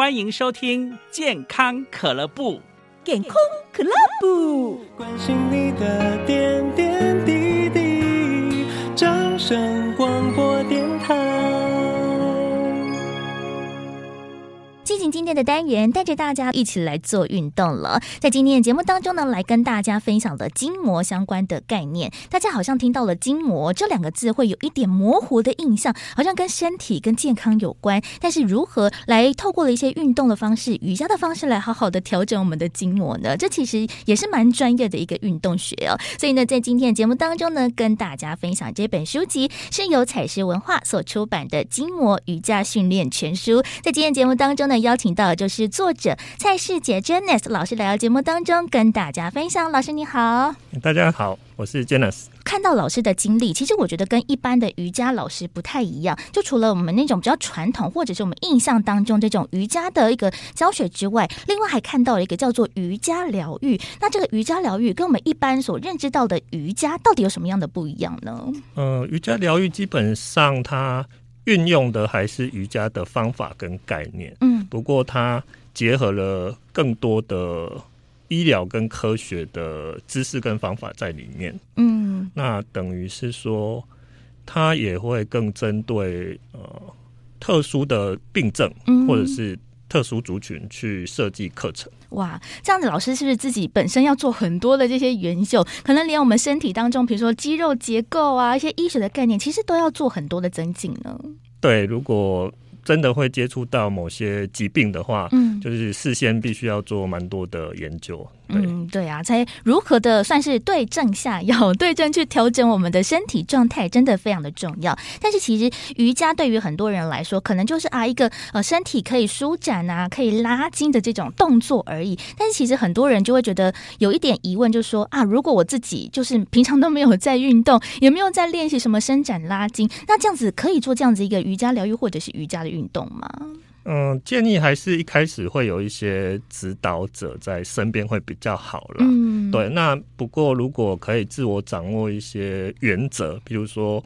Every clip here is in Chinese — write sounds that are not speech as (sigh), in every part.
欢迎收听健康可乐部。健康可乐部，关心你的点点滴滴。掌声今天的单元，带着大家一起来做运动了。在今天的节目当中呢，来跟大家分享的筋膜相关的概念。大家好像听到了“筋膜”这两个字，会有一点模糊的印象，好像跟身体、跟健康有关。但是如何来透过了一些运动的方式、瑜伽的方式来好好的调整我们的筋膜呢？这其实也是蛮专业的一个运动学哦。所以呢，在今天的节目当中呢，跟大家分享这本书籍是由采石文化所出版的《筋膜瑜伽训练全书》。在今天节目当中呢，邀请到的就是作者蔡世杰 Janice 老师来到节目当中跟大家分享。老师你好，大家好，我是 Janice。看到老师的经历，其实我觉得跟一般的瑜伽老师不太一样。就除了我们那种比较传统，或者是我们印象当中这种瑜伽的一个教学之外，另外还看到了一个叫做瑜伽疗愈。那这个瑜伽疗愈跟我们一般所认知到的瑜伽到底有什么样的不一样呢？呃，瑜伽疗愈基本上它。运用的还是瑜伽的方法跟概念，嗯，不过它结合了更多的医疗跟科学的知识跟方法在里面，嗯，那等于是说，它也会更针对呃特殊的病症，或者是。特殊族群去设计课程，哇，这样子老师是不是自己本身要做很多的这些研究？可能连我们身体当中，比如说肌肉结构啊，一些医学的概念，其实都要做很多的增进呢？对，如果。真的会接触到某些疾病的话，嗯，就是事先必须要做蛮多的研究，对，嗯，对啊，才如何的算是对症下药，(laughs) 对症去调整我们的身体状态，真的非常的重要。但是其实瑜伽对于很多人来说，可能就是啊一个呃身体可以舒展啊，可以拉筋的这种动作而已。但是其实很多人就会觉得有一点疑问，就是说啊，如果我自己就是平常都没有在运动，也没有在练习什么伸展拉筋，那这样子可以做这样子一个瑜伽疗愈或者是瑜伽的运动运动吗？嗯，建议还是一开始会有一些指导者在身边会比较好了。嗯，对。那不过如果可以自我掌握一些原则，比如说，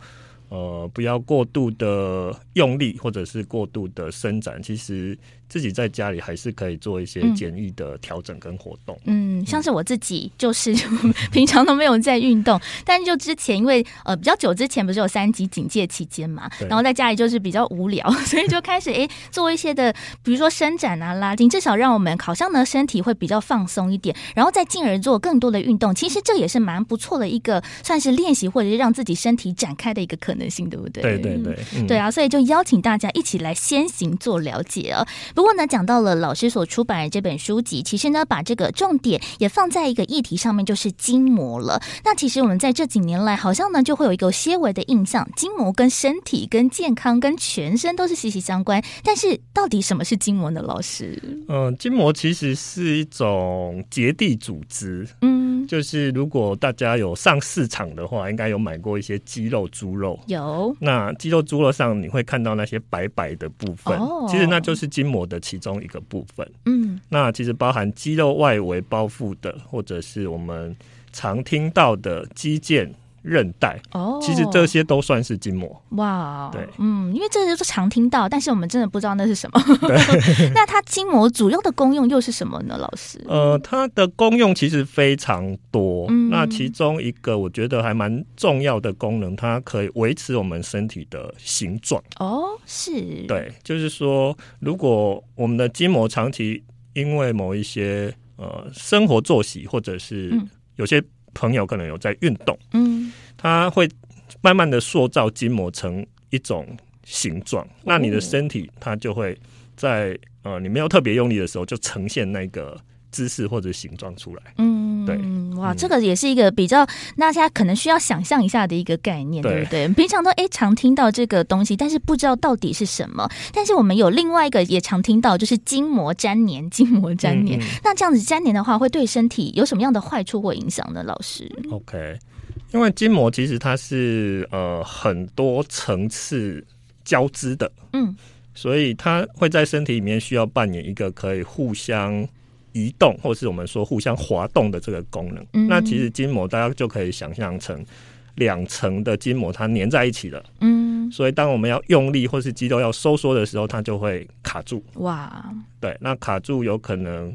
呃，不要过度的用力，或者是过度的伸展，其实。自己在家里还是可以做一些简易的调整跟活动。嗯，像是我自己就是 (laughs) 平常都没有在运动，但就之前因为呃比较久之前不是有三级警戒期间嘛，然后在家里就是比较无聊，(laughs) 所以就开始哎做一些的，比如说伸展啊、拉筋，至少让我们好像呢身体会比较放松一点，然后再进而做更多的运动。其实这也是蛮不错的一个算是练习或者是让自己身体展开的一个可能性，对不对？对对对，嗯、对啊，所以就邀请大家一起来先行做了解啊。不过呢，讲到了老师所出版的这本书籍，其实呢，把这个重点也放在一个议题上面，就是筋膜了。那其实我们在这几年来，好像呢，就会有一个些微的印象，筋膜跟身体、跟健康、跟全身都是息息相关。但是，到底什么是筋膜呢？老师？嗯、呃，筋膜其实是一种结缔组织。嗯，就是如果大家有上市场的话，应该有买过一些鸡肉猪肉。有。那鸡肉猪肉上你会看到那些白白的部分，哦、其实那就是筋膜的其中。一个部分，嗯，那其实包含肌肉外围包覆的，或者是我们常听到的肌腱。韧带哦，其实这些都算是筋膜。哇，对，嗯，因为这些都常听到，但是我们真的不知道那是什么。对，(laughs) 那它筋膜主要的功用又是什么呢？老师？呃，它的功用其实非常多。嗯，那其中一个我觉得还蛮重要的功能，它可以维持我们身体的形状。哦，是。对，就是说，如果我们的筋膜长期因为某一些呃生活作息，或者是有些。朋友可能有在运动，嗯，他会慢慢的塑造筋膜成一种形状，哦，那你的身体它就会在呃你没有特别用力的时候，就呈现那个姿势或者形状出来。嗯，对，哇，这个也是一个比较大家可能需要想象一下的一个概念，对，对不对？平常都哎常听到这个东西，但是不知道到底是什么。但是我们有另外一个也常听到，就是筋膜粘连，筋膜粘连。嗯嗯，那这样子粘连的话，会对身体有什么样的坏处或影响呢？老师？OK，因为筋膜其实它是呃很多层次交织的，嗯，所以它会在身体里面需要扮演一个可以互相。移动，或是我们说互相滑动的这个功能，嗯、那其实筋膜大家就可以想象成，两层的筋膜它粘在一起了，嗯，所以当我们要用力或是肌肉要收缩的时候，它就会卡住。哇，对，那卡住有可能，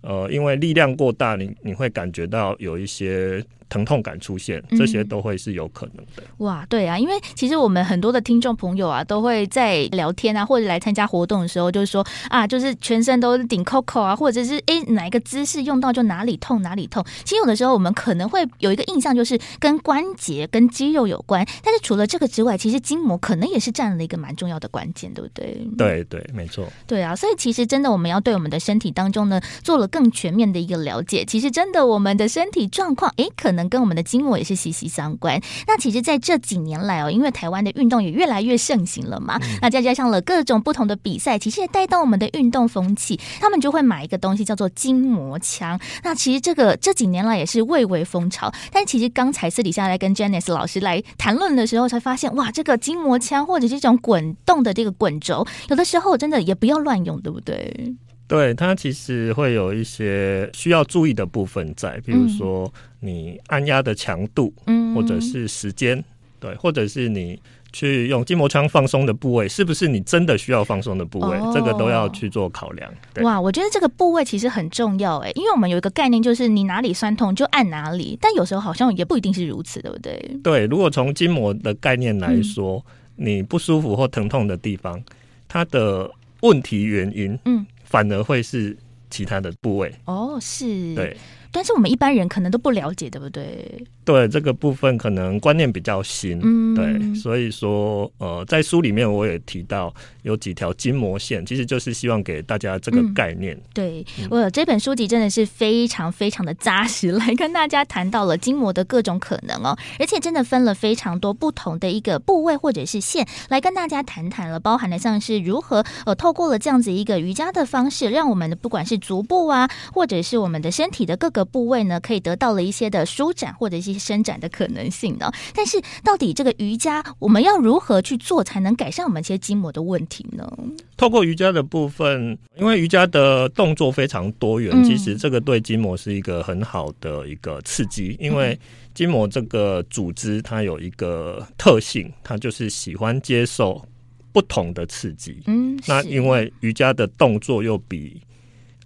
呃，因为力量过大，你你会感觉到有一些。疼痛感出现，这些都会是有可能的。嗯。哇，对啊，因为其实我们很多的听众朋友啊，都会在聊天啊，或者来参加活动的时候，就是说啊，就是全身都顶 Coco 啊，或者是哎哪一个姿势用到就哪里痛哪里痛。其实有的时候我们可能会有一个印象，就是跟关节、跟肌肉有关。但是除了这个之外，其实筋膜可能也是占了一个蛮重要的关键，对不对？对对，没错。对啊，所以其实真的我们要对我们的身体当中呢，做了更全面的一个了解。其实真的我们的身体状况，哎，可能跟我们的筋膜也是息息相关。那其实，在这几年来哦，因为台湾的运动也越来越盛行了嘛，嗯、那再加上了各种不同的比赛，其实也带动我们的运动风气。他们就会买一个东西叫做筋膜枪。那其实这个这几年来也是蔚为风潮。但其实刚才私底下来跟 Janice 老师来谈论的时候，才发现哇，这个筋膜枪或者这种滚动的这个滚轴，有的时候真的也不要乱用，对不对？对，它其实会有一些需要注意的部分在，比如说你按压的强度，嗯，或者是时间，对，或者是你去用筋膜枪放松的部位，是不是你真的需要放松的部位，哦、这个都要去做考量。对。哇，我觉得这个部位其实很重要哎，因为我们有一个概念，就是你哪里酸痛就按哪里，但有时候好像也不一定是如此，对不对？对，如果从筋膜的概念来说，嗯、你不舒服或疼痛的地方，它的问题原因，嗯。反而会是其他的部位哦，是，对。但是我们一般人可能都不了解，对不对？对，这个部分可能观念比较新，嗯，对，所以说呃，在书里面我也提到有几条筋膜线，其实就是希望给大家这个概念。嗯、对，我有这本书籍真的是非常非常的扎实，来跟大家谈到了筋膜的各种可能哦，而且真的分了非常多不同的一个部位或者是线来跟大家谈谈了，包含了像是如何呃透过了这样子一个瑜伽的方式，让我们的不管是足部啊，或者是我们的身体的各个部位呢，可以得到了一些的舒展或者一些。伸展的可能性呢？但是到底这个瑜伽我们要如何去做才能改善我们这些筋膜的问题呢？透过瑜伽的部分，因为瑜伽的动作非常多元，嗯、其实这个对筋膜是一个很好的一个刺激。因为筋膜这个组织它有一个特性，它就是喜欢接受不同的刺激。嗯，那因为瑜伽的动作又比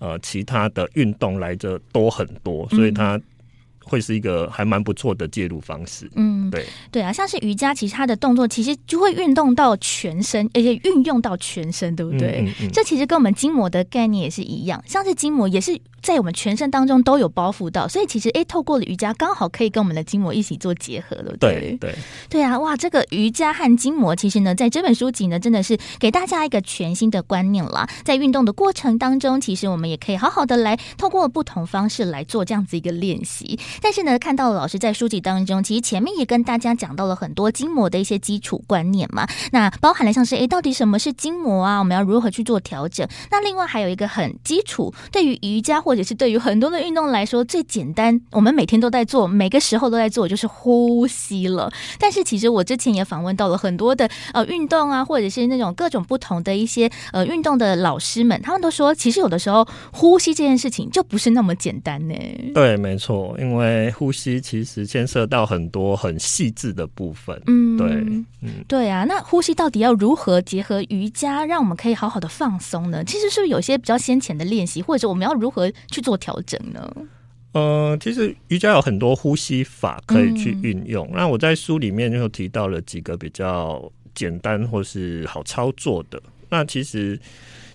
呃其他的运动来着多很多，所以它。会是一个还蛮不错的介入方式。嗯，对对啊，像是瑜伽，其实它的动作其实就会运动到全身，而且运用到全身，对不对？嗯嗯嗯，这其实跟我们筋膜的概念也是一样，像是筋膜也是。在我们全身当中都有包覆到，所以其实诶，透过了瑜伽，刚好可以跟我们的筋膜一起做结合了。对对对，对啊，哇，这个瑜伽和筋膜，其实呢，在这本书籍呢，真的是给大家一个全新的观念啦。在运动的过程当中，其实我们也可以好好的来透过不同方式来做这样子一个练习。但是呢，看到了老师在书籍当中，其实前面也跟大家讲到了很多筋膜的一些基础观念嘛。那包含了像是诶，到底什么是筋膜啊？我们要如何去做调整？那另外还有一个很基础，对于瑜伽或者是对于很多的运动来说，最简单，我们每天都在做，每个时候都在做，就是呼吸了。但是其实我之前也访问到了很多的呃运动啊，或者是那种各种不同的一些呃运动的老师们，他们都说，其实有的时候呼吸这件事情就不是那么简单呢。对，没错，因为呼吸其实牵涉到很多很细致的部分。嗯，对，嗯，对啊。那呼吸到底要如何结合瑜伽，让我们可以好好的放松呢？其实是不是有些比较先前的练习，或者我们要如何去做？调整呢？呃，其实瑜伽有很多呼吸法可以去运用。嗯、那我在书里面就提到了几个比较简单或是好操作的。那其实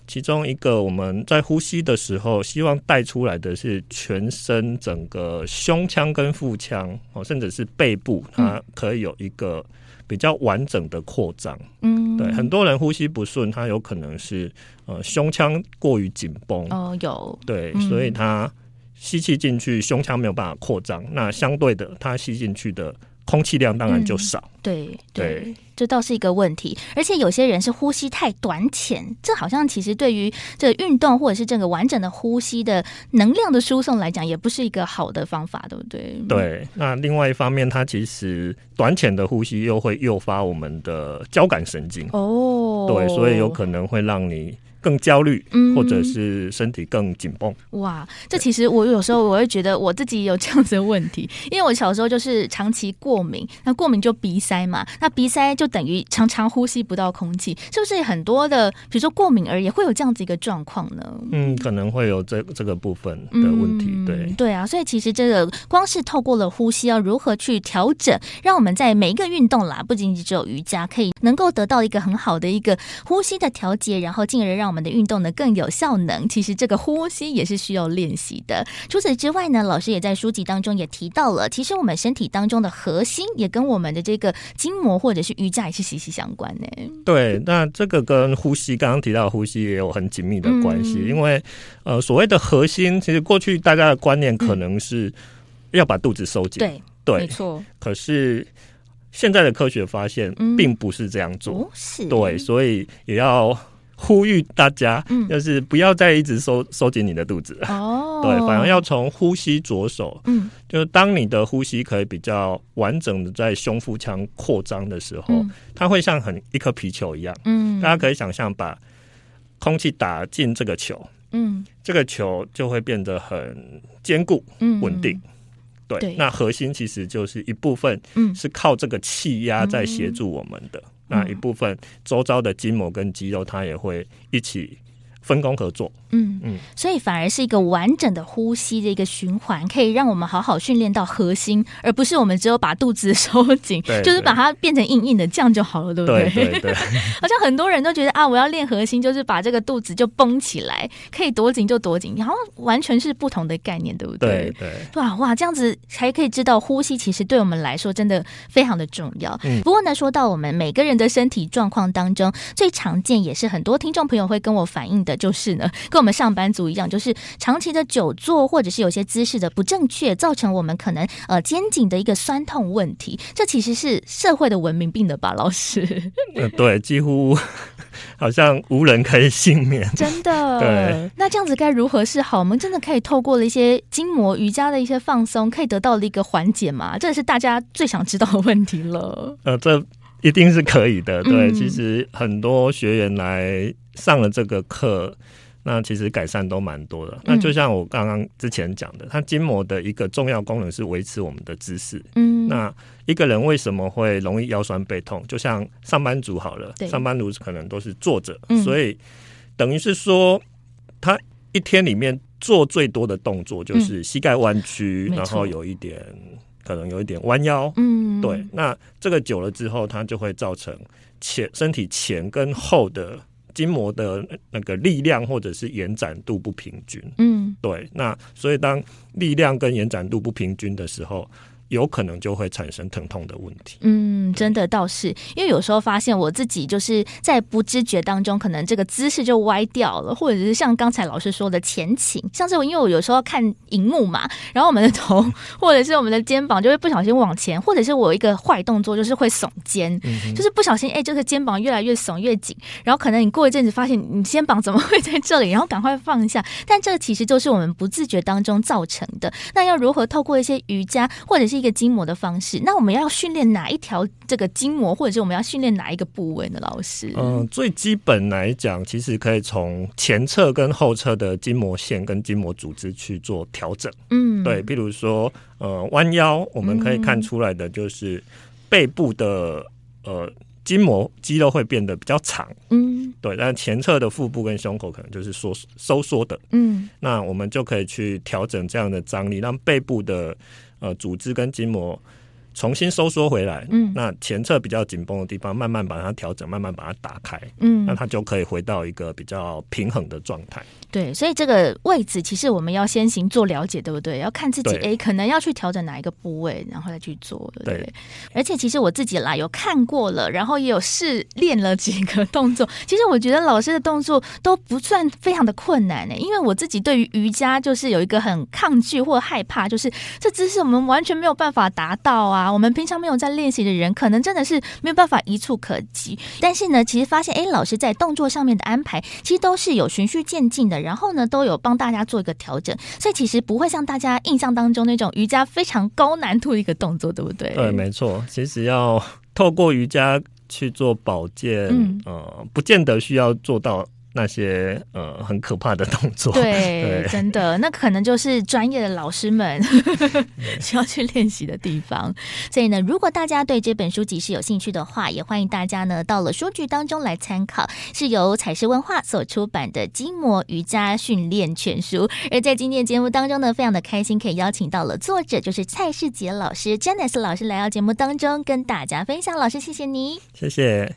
其中一个我们在呼吸的时候，希望带出来的是全身整个胸腔跟腹腔哦，甚至是背部，它可以有一个比较完整的扩张。嗯，对，很多人呼吸不顺，他有可能是。呃，胸腔过于紧绷哦，有对，嗯、所以他吸气进去，胸腔没有办法扩张。那相对的，他吸进去的空气量当然就少。嗯、对对，对这倒是一个问题。而且有些人是呼吸太短浅，这好像其实对于这个运动或者是这个完整的呼吸的能量的输送来讲，也不是一个好的方法，对不对？对。那另外一方面，它其实短浅的呼吸又会诱发我们的交感神经哦，对，所以有可能会让你。更焦虑，或者是身体更紧绷。哇，这其实我有时候我会觉得我自己有这样子的问题，(laughs) 因为我小时候就是长期过敏，那过敏就鼻塞嘛，那鼻塞就等于常常呼吸不到空气，是不是很多的，比如说过敏而也会有这样子一个状况呢？嗯，可能会有这这个部分的问题，对、嗯、对啊，所以其实这个光是透过了呼吸，要如何去调整，让我们在每一个运动啦，不仅仅只有瑜伽，可以能够得到一个很好的一个呼吸的调节，然后进而让我们。我们的运动呢更有效能，其实这个呼吸也是需要练习的。除此之外呢，老师也在书籍当中也提到了，其实我们身体当中的核心也跟我们的这个筋膜或者是瑜伽也是息息相关呢。对，那这个跟呼吸刚刚提到的呼吸也有很紧密的关系，嗯、因为呃，所谓的核心，其实过去大家的观念可能是要把肚子收紧，对、嗯、对，没错。可是现在的科学发现，并不是这样做，嗯、是对，所以也要。呼吁大家，就是不要再一直收收紧你的肚子。哦，(laughs) 对，反而要从呼吸着手。嗯，就是当你的呼吸可以比较完整的在胸腹腔扩张的时候，嗯，它会像很一颗皮球一样。嗯，大家可以想象把空气打进这个球，嗯，这个球就会变得很坚固、稳定。对，对，那核心其实就是一部分，是靠这个气压在协助我们的。那一部分周遭的筋膜跟肌肉，它也会一起分工合作。嗯嗯，所以反而是一个完整的呼吸的一个循环，可以让我们好好训练到核心，而不是我们只有把肚子收紧，就是把它变成硬硬的，这样就好了，对不对？对对对。好像很多人都觉得啊，我要练核心，就是把这个肚子就绷起来，可以多紧就多紧，然后完全是不同的概念，对不对？对对。哇哇，这样子才可以知道呼吸其实对我们来说真的非常的重要。嗯。不过呢，说到我们每个人的身体状况当中，最常见也是很多听众朋友会跟我反映的，就是呢，跟我们上班族一样，就是长期的久坐，或者是有些姿势的不正确，造成我们可能呃肩颈的一个酸痛问题。这其实是社会的文明病的吧，老师？呃，对，几乎好像无人可以幸免。(laughs) 真的？对。那这样子该如何是好？我们真的可以透过了一些筋膜瑜伽的一些放松，可以得到的一个缓解吗？这是大家最想知道的问题了。呃，这一定是可以的。对，嗯、其实很多学员来上了这个课。那其实改善都蛮多的。嗯、那就像我刚刚之前讲的，它筋膜的一个重要功能是维持我们的姿势。嗯，那一个人为什么会容易腰酸背痛？就像上班族好了，上班族可能都是坐着，嗯、所以等于是说，他一天里面做最多的动作就是膝盖弯曲，嗯、然后有一点可能有一点弯腰。嗯，对。那这个久了之后，它就会造成前身体前跟后的。筋膜的那个力量或者是延展度不平均，嗯，对，那所以当力量跟延展度不平均的时候。有可能就会产生疼痛的问题。嗯，真的倒是，因为有时候发现我自己就是在不知觉当中，可能这个姿势就歪掉了，或者是像刚才老师说的前倾，像是我因为我有时候看荧幕嘛，然后我们的头或者是我们的肩膀就会不小心往前，或者是我有一个坏动作就是会耸肩，嗯、就是不小心哎，这个肩膀越来越耸越紧，然后可能你过一阵子发现你肩膀怎么会在这里，然后赶快放下，但这其实就是我们不自觉当中造成的。那要如何透过一些瑜伽或者是一个筋膜的方式，那我们要训练哪一条这个筋膜，或者是我们要训练哪一个部位呢？老师，嗯，最基本来讲，其实可以从前侧跟后侧的筋膜线跟筋膜组织去做调整。嗯，对，譬如说呃弯腰，我们可以看出来的就是背部的呃筋膜肌肉会变得比较长。嗯，对，但前侧的腹部跟胸口可能就是缩收缩的。嗯，那我们就可以去调整这样的张力，让背部的。呃，组织跟筋膜重新收缩回来，嗯，那前侧比较紧绷的地方，慢慢把它调整，慢慢把它打开，嗯，那它就可以回到一个比较平衡的状态。对，所以这个位置其实我们要先行做了解，对不对？要看自己，哎，可能要去调整哪一个部位，然后再去做，对不对？对，而且其实我自己啦，有看过了，然后也有试练了几个动作。(laughs) 其实我觉得老师的动作都不算非常的困难呢，因为我自己对于瑜伽就是有一个很抗拒或害怕，就是这姿势我们完全没有办法达到啊。我们平常没有在练习的人，可能真的是没有办法一触可及。但是呢，其实发现，哎，老师在动作上面的安排，其实都是有循序渐进的。然后呢，都有帮大家做一个调整，所以其实不会像大家印象当中那种瑜伽非常高难度的一个动作，对不对？对，没错。其实要透过瑜伽去做保健，嗯、呃，不见得需要做到那些呃很可怕的动作。对，(laughs) 对真的，那可能就是专业的老师们 (laughs) 需要去练习的地方。所以呢，如果大家对这本书籍是有兴趣的话，也欢迎大家呢到了书局当中来参考，是由彩石文化所出版的《筋膜瑜伽训练全书》。而在今天节目当中呢，非常的开心可以邀请到了作者，就是蔡世杰老师 Janice 老师来到节目当中跟大家分享。老师，谢谢你，谢谢。